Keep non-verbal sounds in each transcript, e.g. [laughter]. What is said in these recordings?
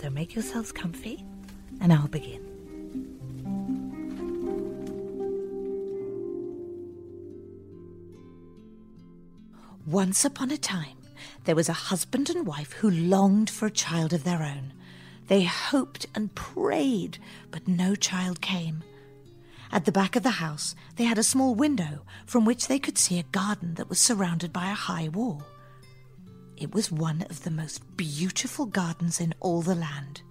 So make yourselves comfy, and I'll begin. Once upon a time, there was a husband and wife who longed for a child of their own. They hoped and prayed, but no child came. At the back of the house, they had a small window from which they could see a garden that was surrounded by a high wall. It was one of the most beautiful gardens in all the land.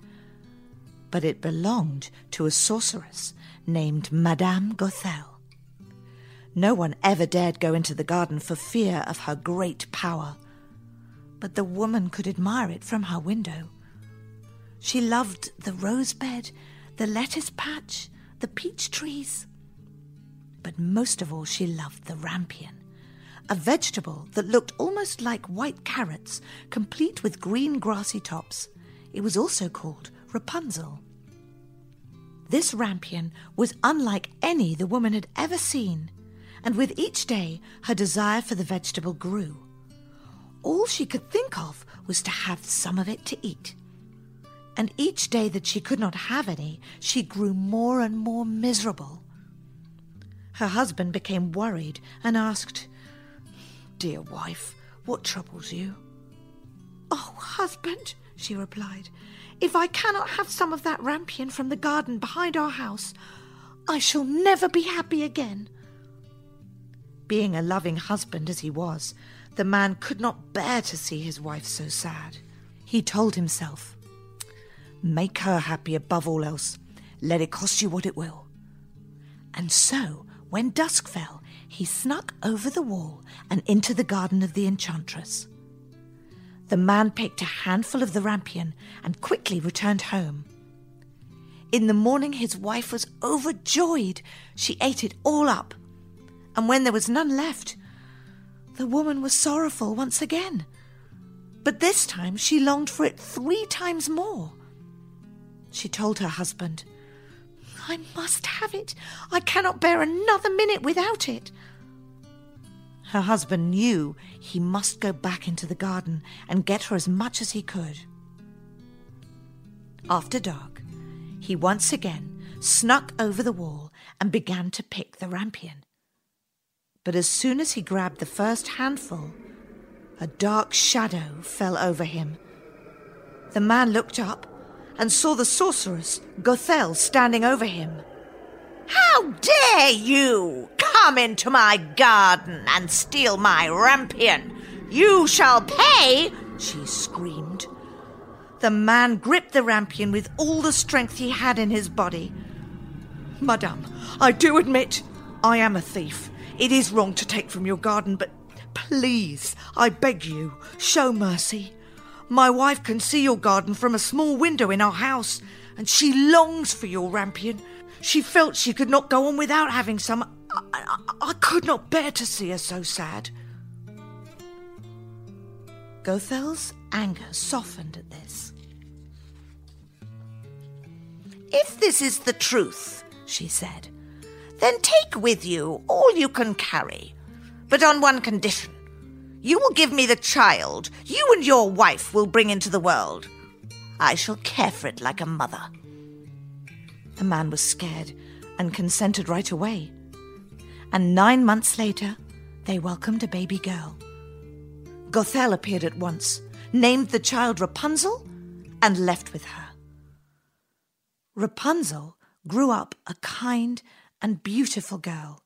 But it belonged to a sorceress named Madame Gothel. No one ever dared go into the garden for fear of her great power. But the woman could admire it from her window. She loved the rose bed, the lettuce patch, the peach trees. But most of all, she loved the rampion, a vegetable that looked almost like white carrots, complete with green grassy tops. It was also called Rapunzel. This rampion was unlike any the woman had ever seen and with each day her desire for the vegetable grew. All she could think of was to have some of it to eat. And each day that she could not have any, she grew more and more miserable. Her husband became worried and asked, Dear wife, what troubles you? Oh, husband, she replied, if I cannot have some of that rampion from the garden behind our house, I shall never be happy again. Being a loving husband as he was, the man could not bear to see his wife so sad. He told himself, Make her happy above all else. Let it cost you what it will. And so, when dusk fell, he snuck over the wall and into the garden of the enchantress. The man picked a handful of the rampion and quickly returned home. In the morning, his wife was overjoyed. She ate it all up and when there was none left, the woman was sorrowful once again. But this time she longed for it three times more. She told her husband, I must have it. I cannot bear another minute without it. Her husband knew he must go back into the garden and get her as much as he could. After dark, he once again snuck over the wall and began to pick the rampion. But as soon as he grabbed the first handful, a dark shadow fell over him. The man looked up and saw the sorceress, Gothel, standing over him. How dare you come into my garden and steal my rampion? You shall pay, she screamed. The man gripped the rampion with all the strength he had in his body. Madame, I do admit I am a thief. It is wrong to take from your garden, but please, I beg you, show mercy. My wife can see your garden from a small window in our house, and she longs for your rampion. She felt she could not go on without having some. I, I, I could not bear to see her so sad. Gothel's anger softened at this. If this is the truth, she said, then take with you all you can carry, but on one condition. You will give me the child you and your wife will bring into the world. I shall care for it like a mother. The man was scared and consented right away. And nine months later, they welcomed a baby girl. Gothel appeared at once, named the child Rapunzel, and left with her. Rapunzel grew up a kind and beautiful girl.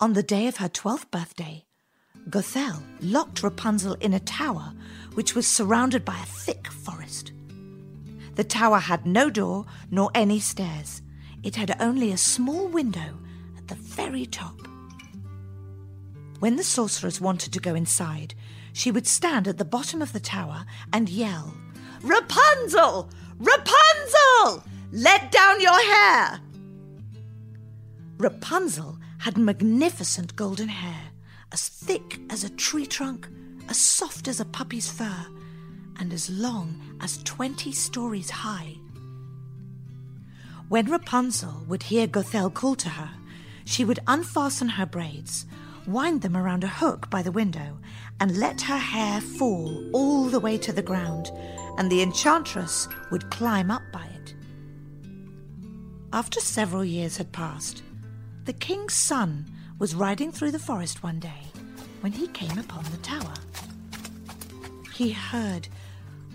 On the day of her twelfth birthday, Gothel locked Rapunzel in a tower which was surrounded by a thick forest. The tower had no door nor any stairs. It had only a small window at the very top. When the sorceress wanted to go inside, she would stand at the bottom of the tower and yell, Rapunzel! Rapunzel! Let down your hair! Rapunzel had magnificent golden hair, as thick as a tree trunk, as soft as a puppy's fur, and as long as twenty stories high. When Rapunzel would hear Gothel call to her, she would unfasten her braids, wind them around a hook by the window, and let her hair fall all the way to the ground, and the enchantress would climb up by it. After several years had passed, the king's son was riding through the forest one day when he came upon the tower. He heard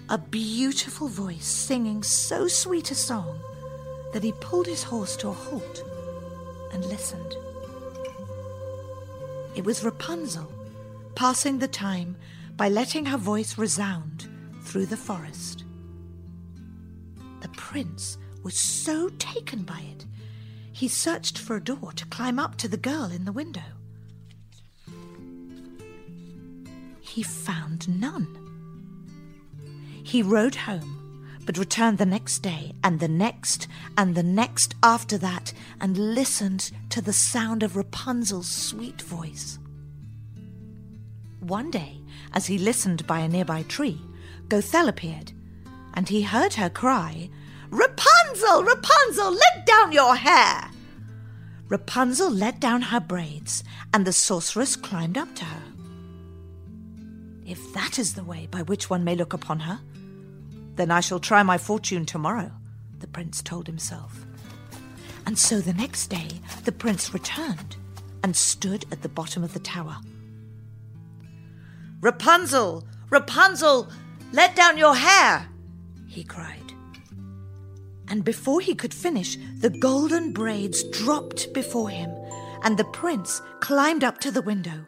a beautiful voice singing so sweet a song that he pulled his horse to a halt and listened. It was Rapunzel passing the time by letting her voice resound through the forest. The prince was so taken by it, he searched for a door to climb up to the girl in the window. He found none. He rode home but returned the next day, and the next, and the next after that, and listened to the sound of Rapunzel's sweet voice. One day, as he listened by a nearby tree, Gothel appeared, and he heard her cry, Rapunzel, Rapunzel, let down your hair! Rapunzel let down her braids, and the sorceress climbed up to her. If that is the way by which one may look upon her, then I shall try my fortune tomorrow, the prince told himself. And so the next day the prince returned and stood at the bottom of the tower. Rapunzel, Rapunzel, let down your hair, he cried. And before he could finish, the golden braids dropped before him, and the prince climbed up to the window.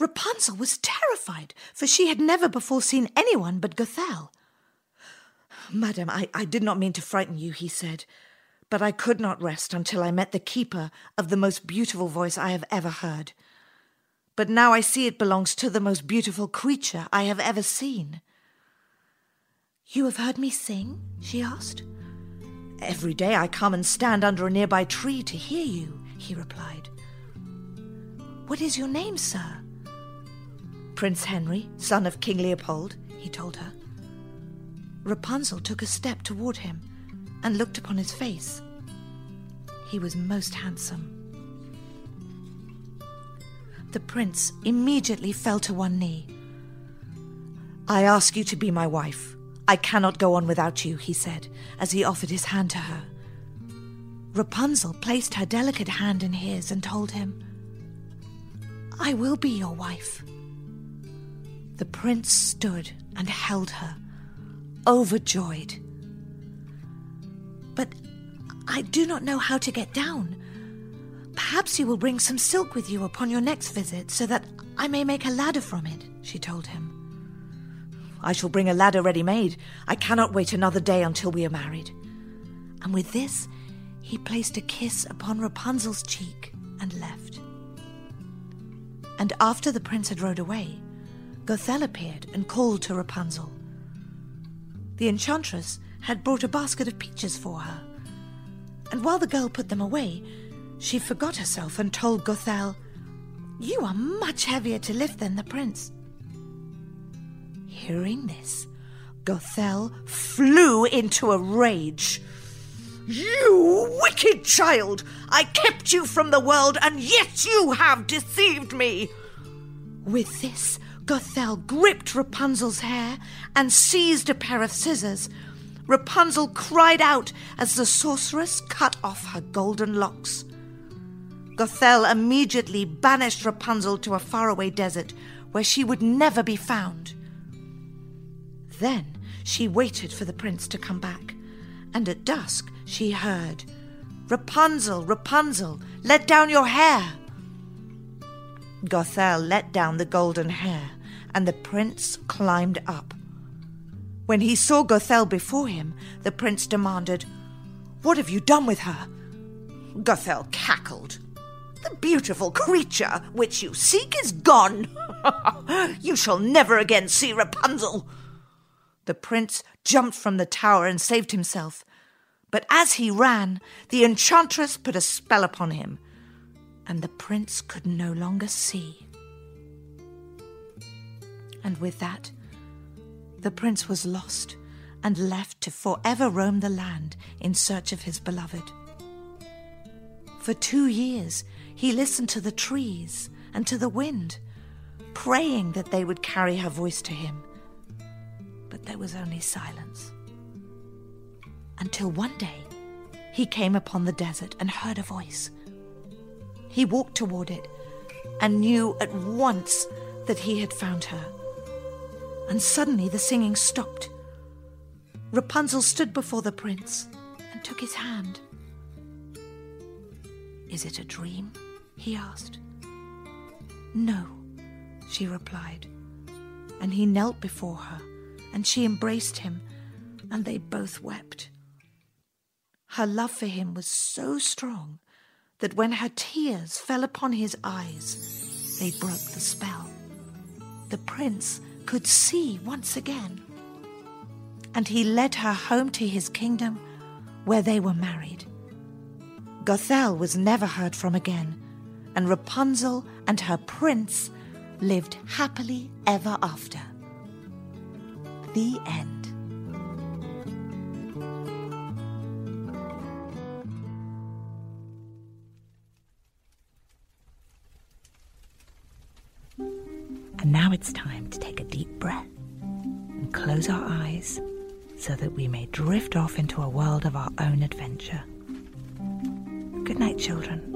Rapunzel was terrified, for she had never before seen anyone but Gothel. Madam, I, I did not mean to frighten you, he said, but I could not rest until I met the keeper of the most beautiful voice I have ever heard. But now I see it belongs to the most beautiful creature I have ever seen. You have heard me sing? she asked. Every day I come and stand under a nearby tree to hear you, he replied. What is your name, sir? Prince Henry, son of King Leopold, he told her. Rapunzel took a step toward him and looked upon his face. He was most handsome. The prince immediately fell to one knee. I ask you to be my wife. I cannot go on without you, he said, as he offered his hand to her. Rapunzel placed her delicate hand in his and told him, I will be your wife. The prince stood and held her overjoyed. But I do not know how to get down. Perhaps you will bring some silk with you upon your next visit so that I may make a ladder from it, she told him. I shall bring a ladder ready made. I cannot wait another day until we are married. And with this, he placed a kiss upon Rapunzel's cheek and left. And after the prince had rode away, Gothel appeared and called to Rapunzel. The enchantress had brought a basket of peaches for her. And while the girl put them away, she forgot herself and told Gothel, You are much heavier to lift than the prince. Hearing this, Gothel flew into a rage. You wicked child! I kept you from the world, and yet you have deceived me! With this, Gothel gripped Rapunzel's hair and seized a pair of scissors. Rapunzel cried out as the sorceress cut off her golden locks. Gothel immediately banished Rapunzel to a faraway desert where she would never be found. Then she waited for the prince to come back, and at dusk she heard, Rapunzel, Rapunzel, let down your hair. Gothel let down the golden hair, and the prince climbed up. When he saw Gothel before him, the prince demanded, What have you done with her? Gothel cackled. The beautiful creature which you seek is gone. [laughs] you shall never again see Rapunzel. The prince jumped from the tower and saved himself. But as he ran, the enchantress put a spell upon him, and the prince could no longer see. And with that, the prince was lost and left to forever roam the land in search of his beloved. For two years, he listened to the trees and to the wind, praying that they would carry her voice to him. There was only silence. Until one day, he came upon the desert and heard a voice. He walked toward it and knew at once that he had found her. And suddenly the singing stopped. Rapunzel stood before the prince and took his hand. Is it a dream? he asked. No, she replied. And he knelt before her, and she embraced him, and they both wept. Her love for him was so strong that when her tears fell upon his eyes, they broke the spell. The prince could see once again. And he led her home to his kingdom, where they were married. Gothel was never heard from again, and Rapunzel and her prince lived happily ever after. The end. And now it's time to take a deep breath and close our eyes so that we may drift off into a world of our own adventure. Good night, children.